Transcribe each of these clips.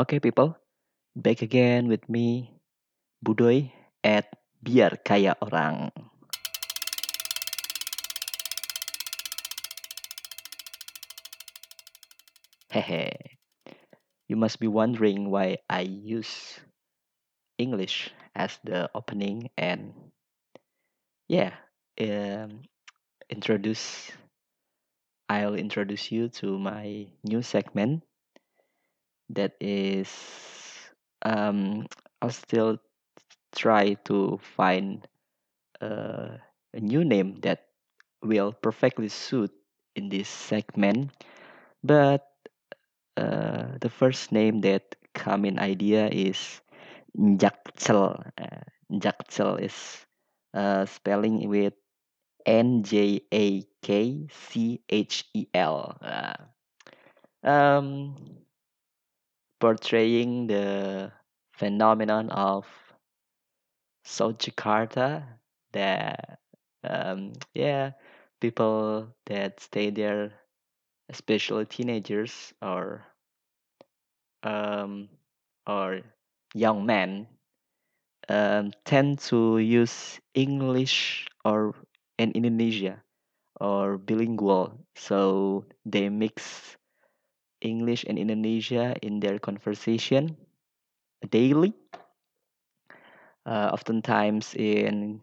Okay, people, back again with me, Budoy, at Biar Kaya Orang. Hehe. You must be wondering why I use English as the opening and yeah, um, introduce I'll introduce you to my new segment that is um I'll still try to find uh, a new name that will perfectly suit in this segment but uh, the first name that come in idea is Njakcel. Uh, Njakcel is uh, spelling with N J A K C H E L. Uh, um, portraying the phenomenon of South Jakarta that um, yeah people that stay there especially teenagers or um, or young men um, tend to use English or in Indonesia or bilingual. So they mix English and Indonesia in their conversation daily uh, oftentimes in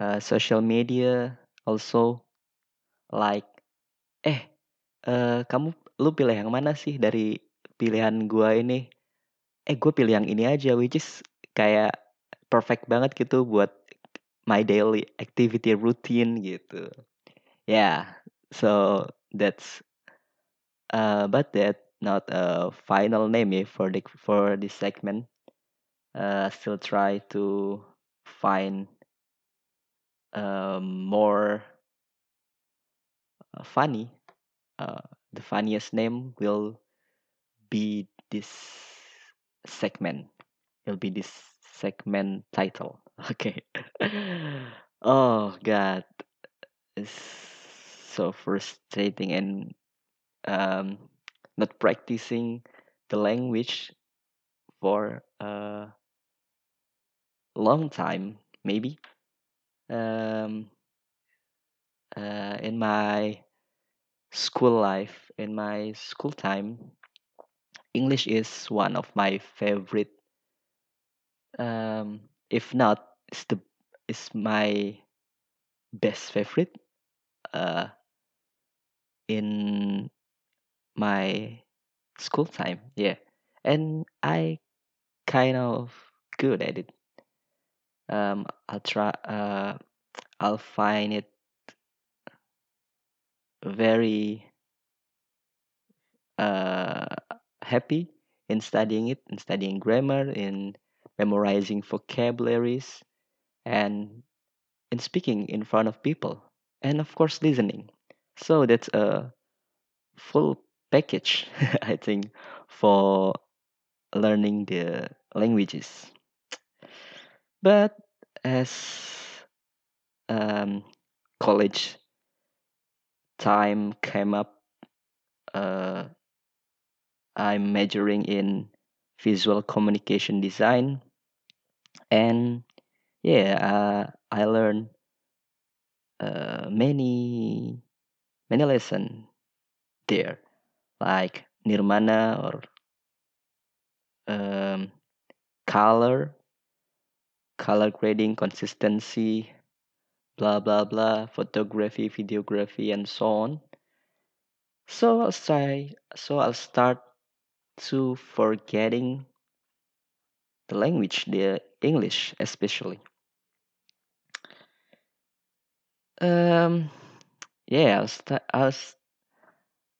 uh, social media also like eh uh, kamu lu pilih yang mana sih dari pilihan gua ini? Eh gue pilih yang ini aja which is kayak perfect banget gitu buat my daily activity routine gitu. Yeah so that's uh but that not a final name ya for the for this segment. Uh still try to find um, more uh, funny. Uh, the funniest name will be this segment. It'll be this segment title. Okay. Oh god. It's so frustrating and um, not practicing the language for a long time maybe. Um, uh, in my school life in my school time english is one of my favorite um, if not it's the it's my best favorite uh, in my school time yeah. And i kind of good at it. Um i'll try uh i'll find it very uh happy in studying it in studying grammar in memorizing vocabularies and in speaking in front of people and of course listening. So that's a full package i think for learning the languages. But as um, college time came up uh, i'm majoring in visual communication design. And yeah uh, i learned uh, many many lesson there like nirmana or um, color color grading consistency blah blah blah photography videography and so on. So i'll try so i'll start to forgetting the language the english especially. Um yeah i'll start i'll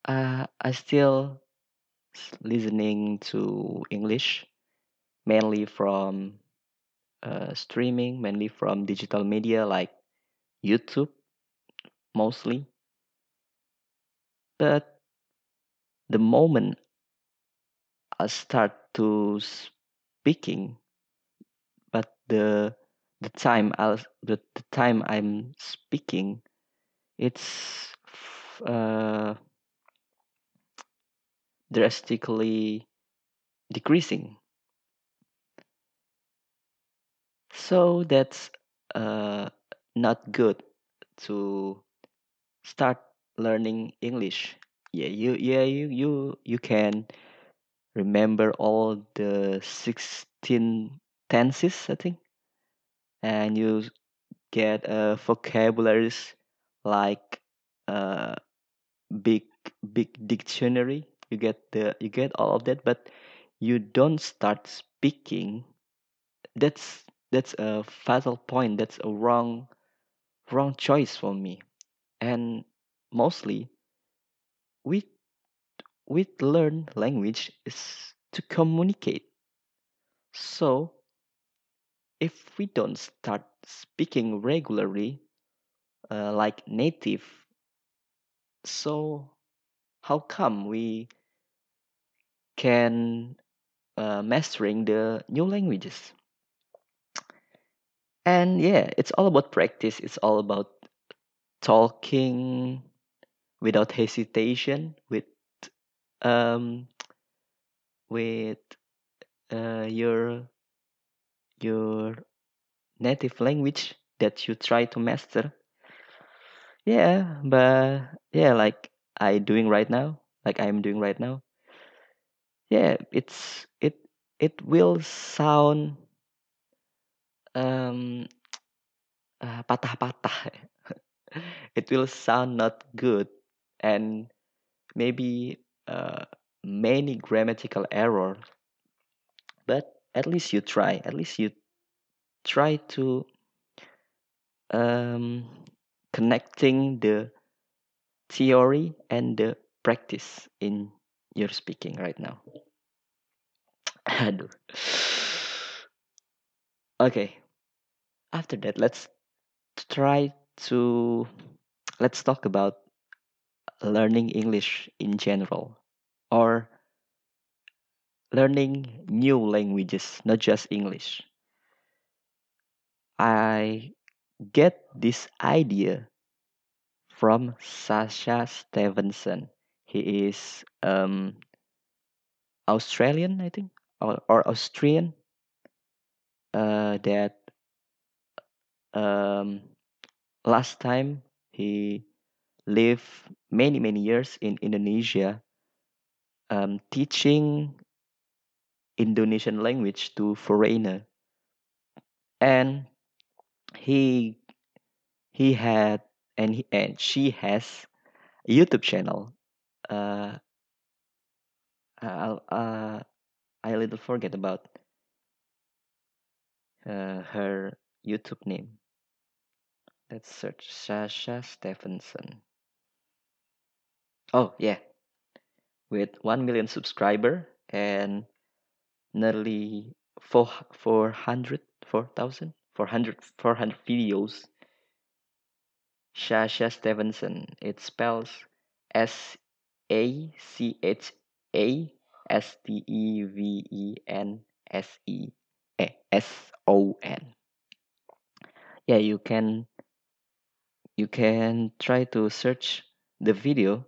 uh, i still listening to english mainly from uh, streaming mainly from digital media like youtube mostly. But the moment i start to speaking but the the time i'll the, the time i'm speaking it's uh, drastically decreasing. So that's uh, not good to start learning English. Yeah, you yeah you you you can remember all the 16 tenses, I think, and you get uh, vocabularies like uh, big big dictionary. You get the you get all of that, but you don't start speaking. That's that's a fatal point. That's a wrong wrong choice for me. And mostly we we learn language is to communicate. So if we don't start speaking regularly, uh, like native, so how come we can uh, mastering the new languages? And yeah, it's all about practice. It's all about talking without hesitation, with um, with uh, your your native language that you try to master Yeah, but yeah, like I doing right now, like I'm doing right now. Yeah, it's it it will sound um uh, patah-patah. it will sound not good and maybe uh, many grammatical errors, but at least you try. At least you try to um connecting the theory and the practice in your speaking right now. Aduh. Okay, after that, let's try to let's talk about learning English in general or learning new languages, not just English. I get this idea from Sasha Stevenson. He is um, Australian, I think, or, or Austrian. Uh, that um, last time he lived many many years in Indonesia, um, teaching Indonesian language to foreigner, and he he had and he, and she has a YouTube channel. Uh, I'll, uh, I little forget about uh, her YouTube name. Let's search Sasha Stevenson. Oh yeah, with one million subscriber and nearly four four hundred four thousand four hundred four hundred videos. Sasha Stevenson. It spells S A C H A S T E V E N S E. S O N. Yeah, you can you can try to search the video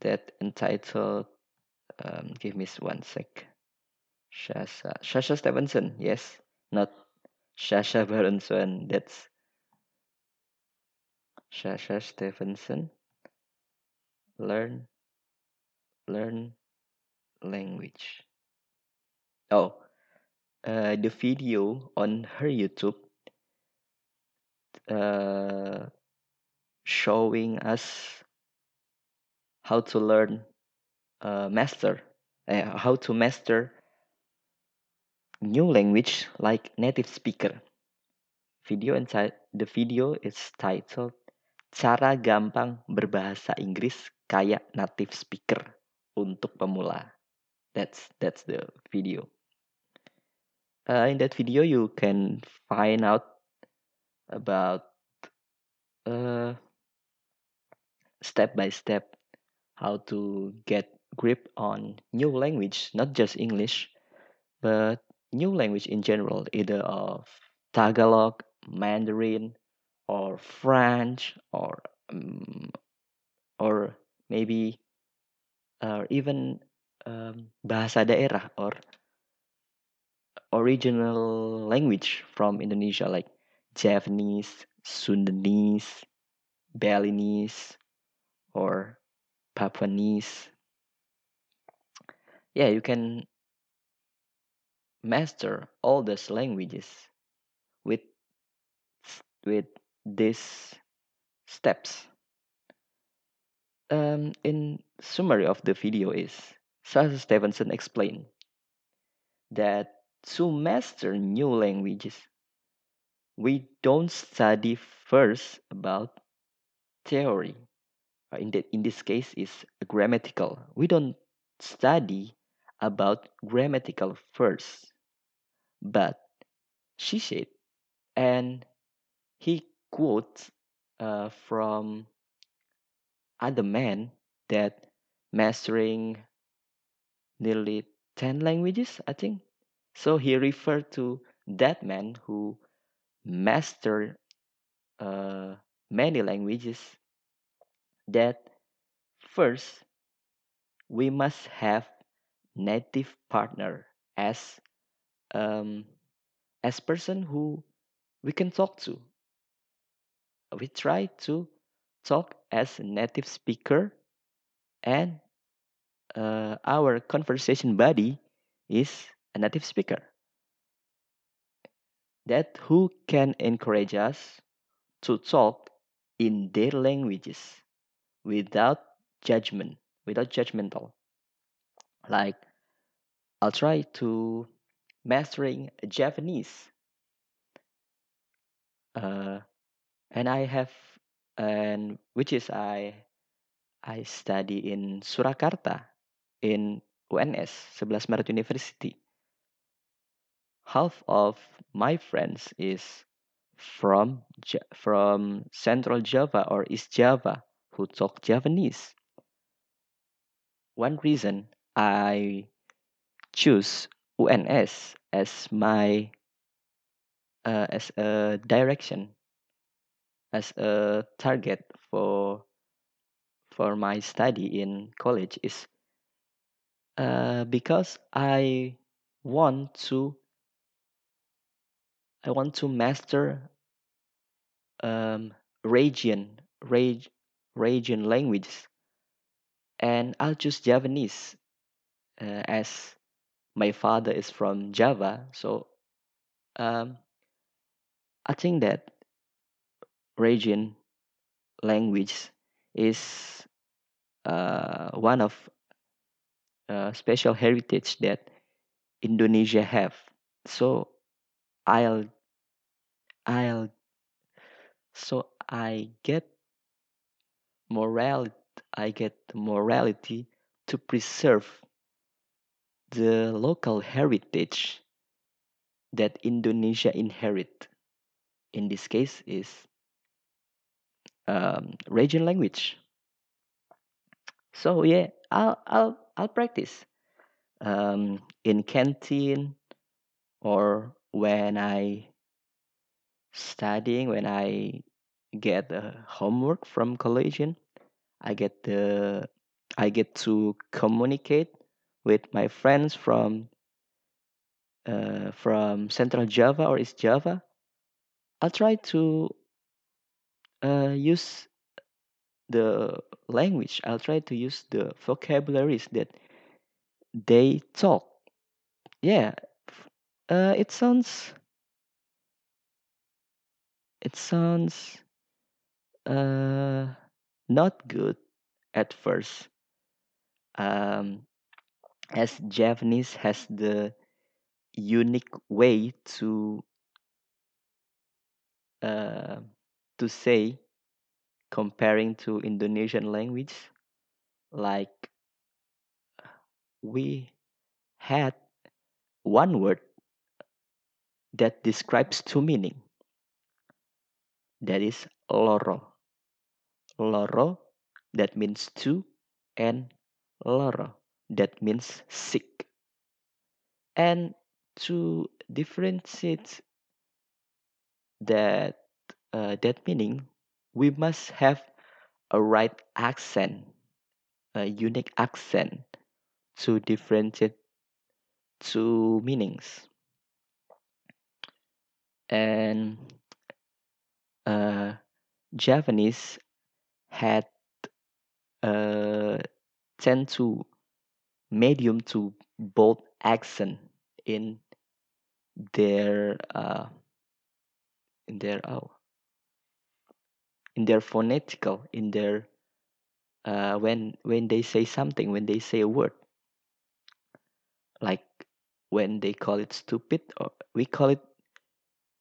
that entitled um, give me one sec. Shasha Shasha Stevenson yes. Not Shasha Baron Swan that's Shasha Stevenson. Learn learn language. Oh uh, the video on her YouTube uh, showing us how to learn uh, master uh, how to master new language like native speaker. Video inside the video is titled cara gampang berbahasa Inggris kayak native speaker untuk pemula. That's that's the video. Uh, in that video you can find out about uh, step by step how to get grip on new language not just english but new language in general either of tagalog mandarin or french or um, or maybe uh, even um, bahasa daerah or original language from Indonesia like Javanese, Sundanese, Balinese, or Papuanese. Yeah, you can master all those languages with with these steps. Um, in summary of the video is Sasha Stevenson explained that to master new languages, we don't study first about theory. In, the, in this case, is grammatical. We don't study about grammatical first, but she said, and he quotes uh, from other men that mastering nearly 10 languages, I think. So he referred to that man who mastered uh, many languages that first we must have native partner as um, as person who we can talk to we try to talk as a native speaker and uh, our conversation buddy is a native speaker. That who can encourage us to talk in their languages without judgment without judgmental. Like i'll try to mastering javanese. Uh, and i have and which is i i study in surakarta in uns 11 maret university half of my friends is from from Central Java or East Java who talk Javanese. One reason I choose UNS as my uh, as a direction as a target for for my study in college is uh, because I want to I want to master um, region reg, region languages. And I'll choose Javanese uh, as my father is from Java. So um, I think that region language is uh, one of uh, special heritage that Indonesia have so I'll I'll so I get morality I get morality to preserve the local heritage that Indonesia inherit. In this case is um, region language. So yeah, I'll I'll I'll practice um, in canteen or when I studying when I get the homework from collegian I get the I get to communicate with my friends from uh, from Central Java or East Java. I'll try to uh, use the language. I'll try to use the vocabularies that they talk. Yeah, uh, it sounds it sounds uh, not good at first. Um, as Javanese has the unique way to uh, to say comparing to Indonesian language, like we had one word that describes two meaning. That is loro. Loro that means two and loro that means sick. And to differentiate that uh, that meaning, we must have a right accent, a unique accent to differentiate two meanings. And uh, Javanese had uh, tend to medium to bold accent in their uh, in their oh in their phonetical in their uh, when when they say something when they say a word. Like when they call it stupid or we call it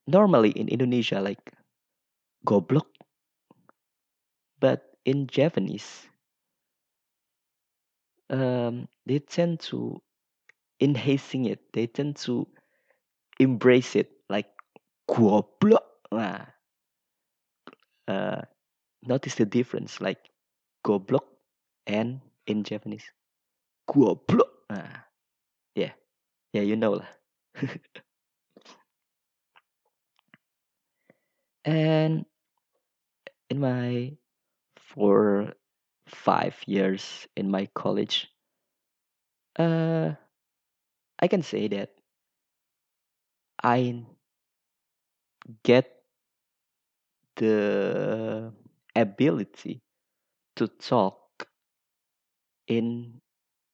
normally in Indonesia like goblok. But in Javanese um, they tend to enhancing it. They tend to embrace it like goblok. Nah, uh, notice the difference like goblok and in Javanese goblok nah, yeah yeah you know lah. And in my for five years in my college uh i can say that i get the ability to talk in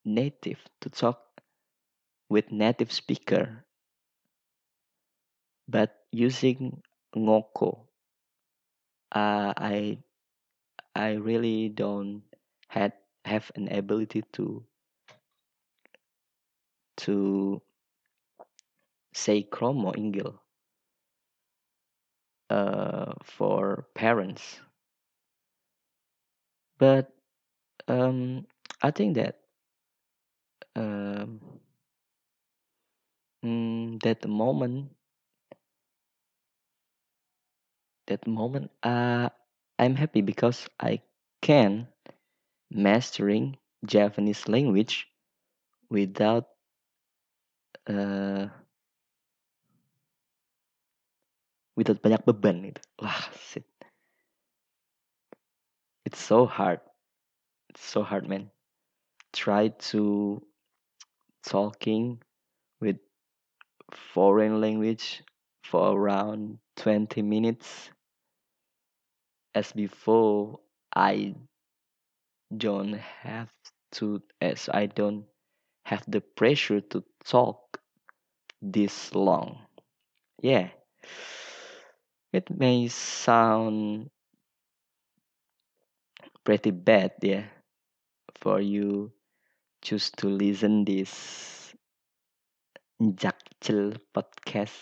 native to talk with native speaker but using ngoko. Uh, i i really don't had have an ability to to say kromo inggil uh, for parents. But um, i think that um, mm, that moment that moment uh, i'm happy because i can mastering javanese language without uh, without banyak beban gitu. Wah shit. it's so hard. It's so hard man. Try to talking with foreign language for around 20 minutes. As before i don't have to as i don't have the pressure to talk this long. Yeah it may sound pretty bad yeah for you choose to listen this Jakcel podcast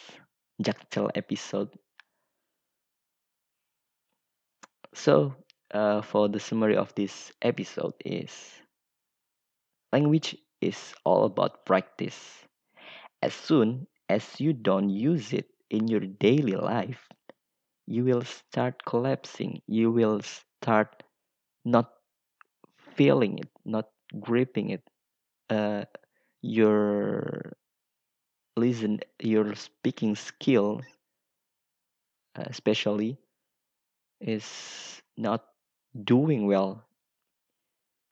Jakcel episode. So uh, for the summary of this episode is language is all about practice. As soon as you don't use it in your daily life you will start collapsing. You will start not feeling it not gripping it. Uh, your listen your speaking skill uh, especially is not doing well.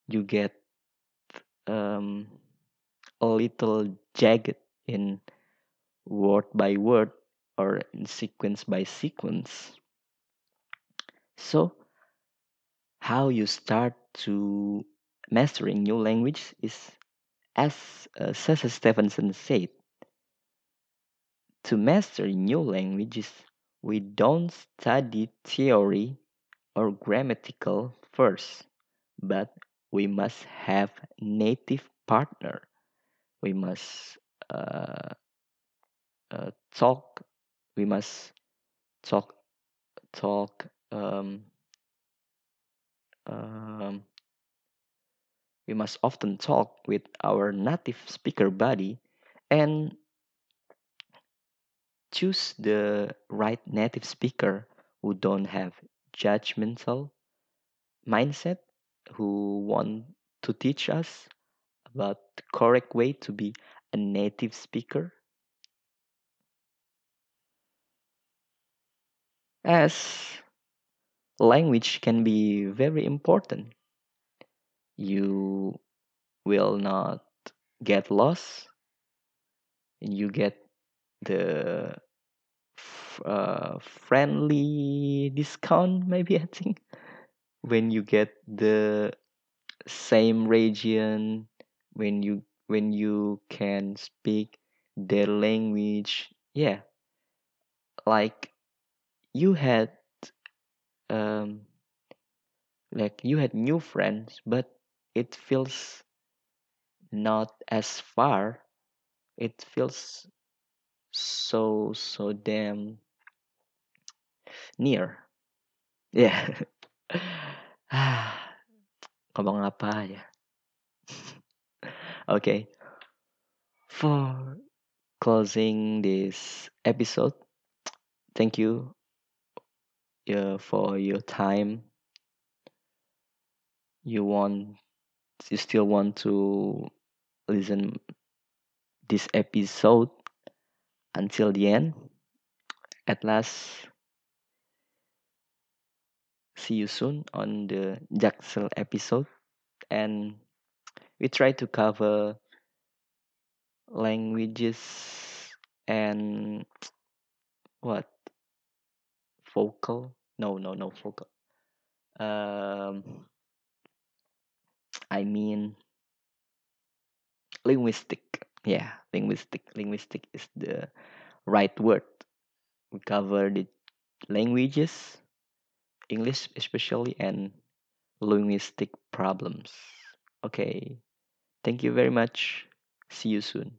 You get um, a little jagged in word by word or in sequence by sequence. So how you start to mastering new language is as uh, Sasha Stevenson said to master new languages we don't study theory or grammatical first but we must have native partner. We must uh, uh, talk we must talk talk um, um, we must often talk with our native speaker body and choose the right native speaker who don't have judgmental mindset who want to teach us about the correct way to be a native speaker as language can be very important. You will not get lost. And you get the uh, friendly discount maybe i think. When you get the same region when you when you can speak their language yeah. Like you had um like you had new friends but it feels not as far. It feels so so damn near. Yeah. Ah ya okay. For closing this episode thank you uh, for your time. You want you still want to listen this episode until the end. At last see you soon on the jacksel episode. And we try to cover languages and what vocal no no no vocal um i mean linguistic. Yeah linguistic. Linguistic is the right word. We cover the languages english especially and linguistic problems. Okay. Thank you very much. See you soon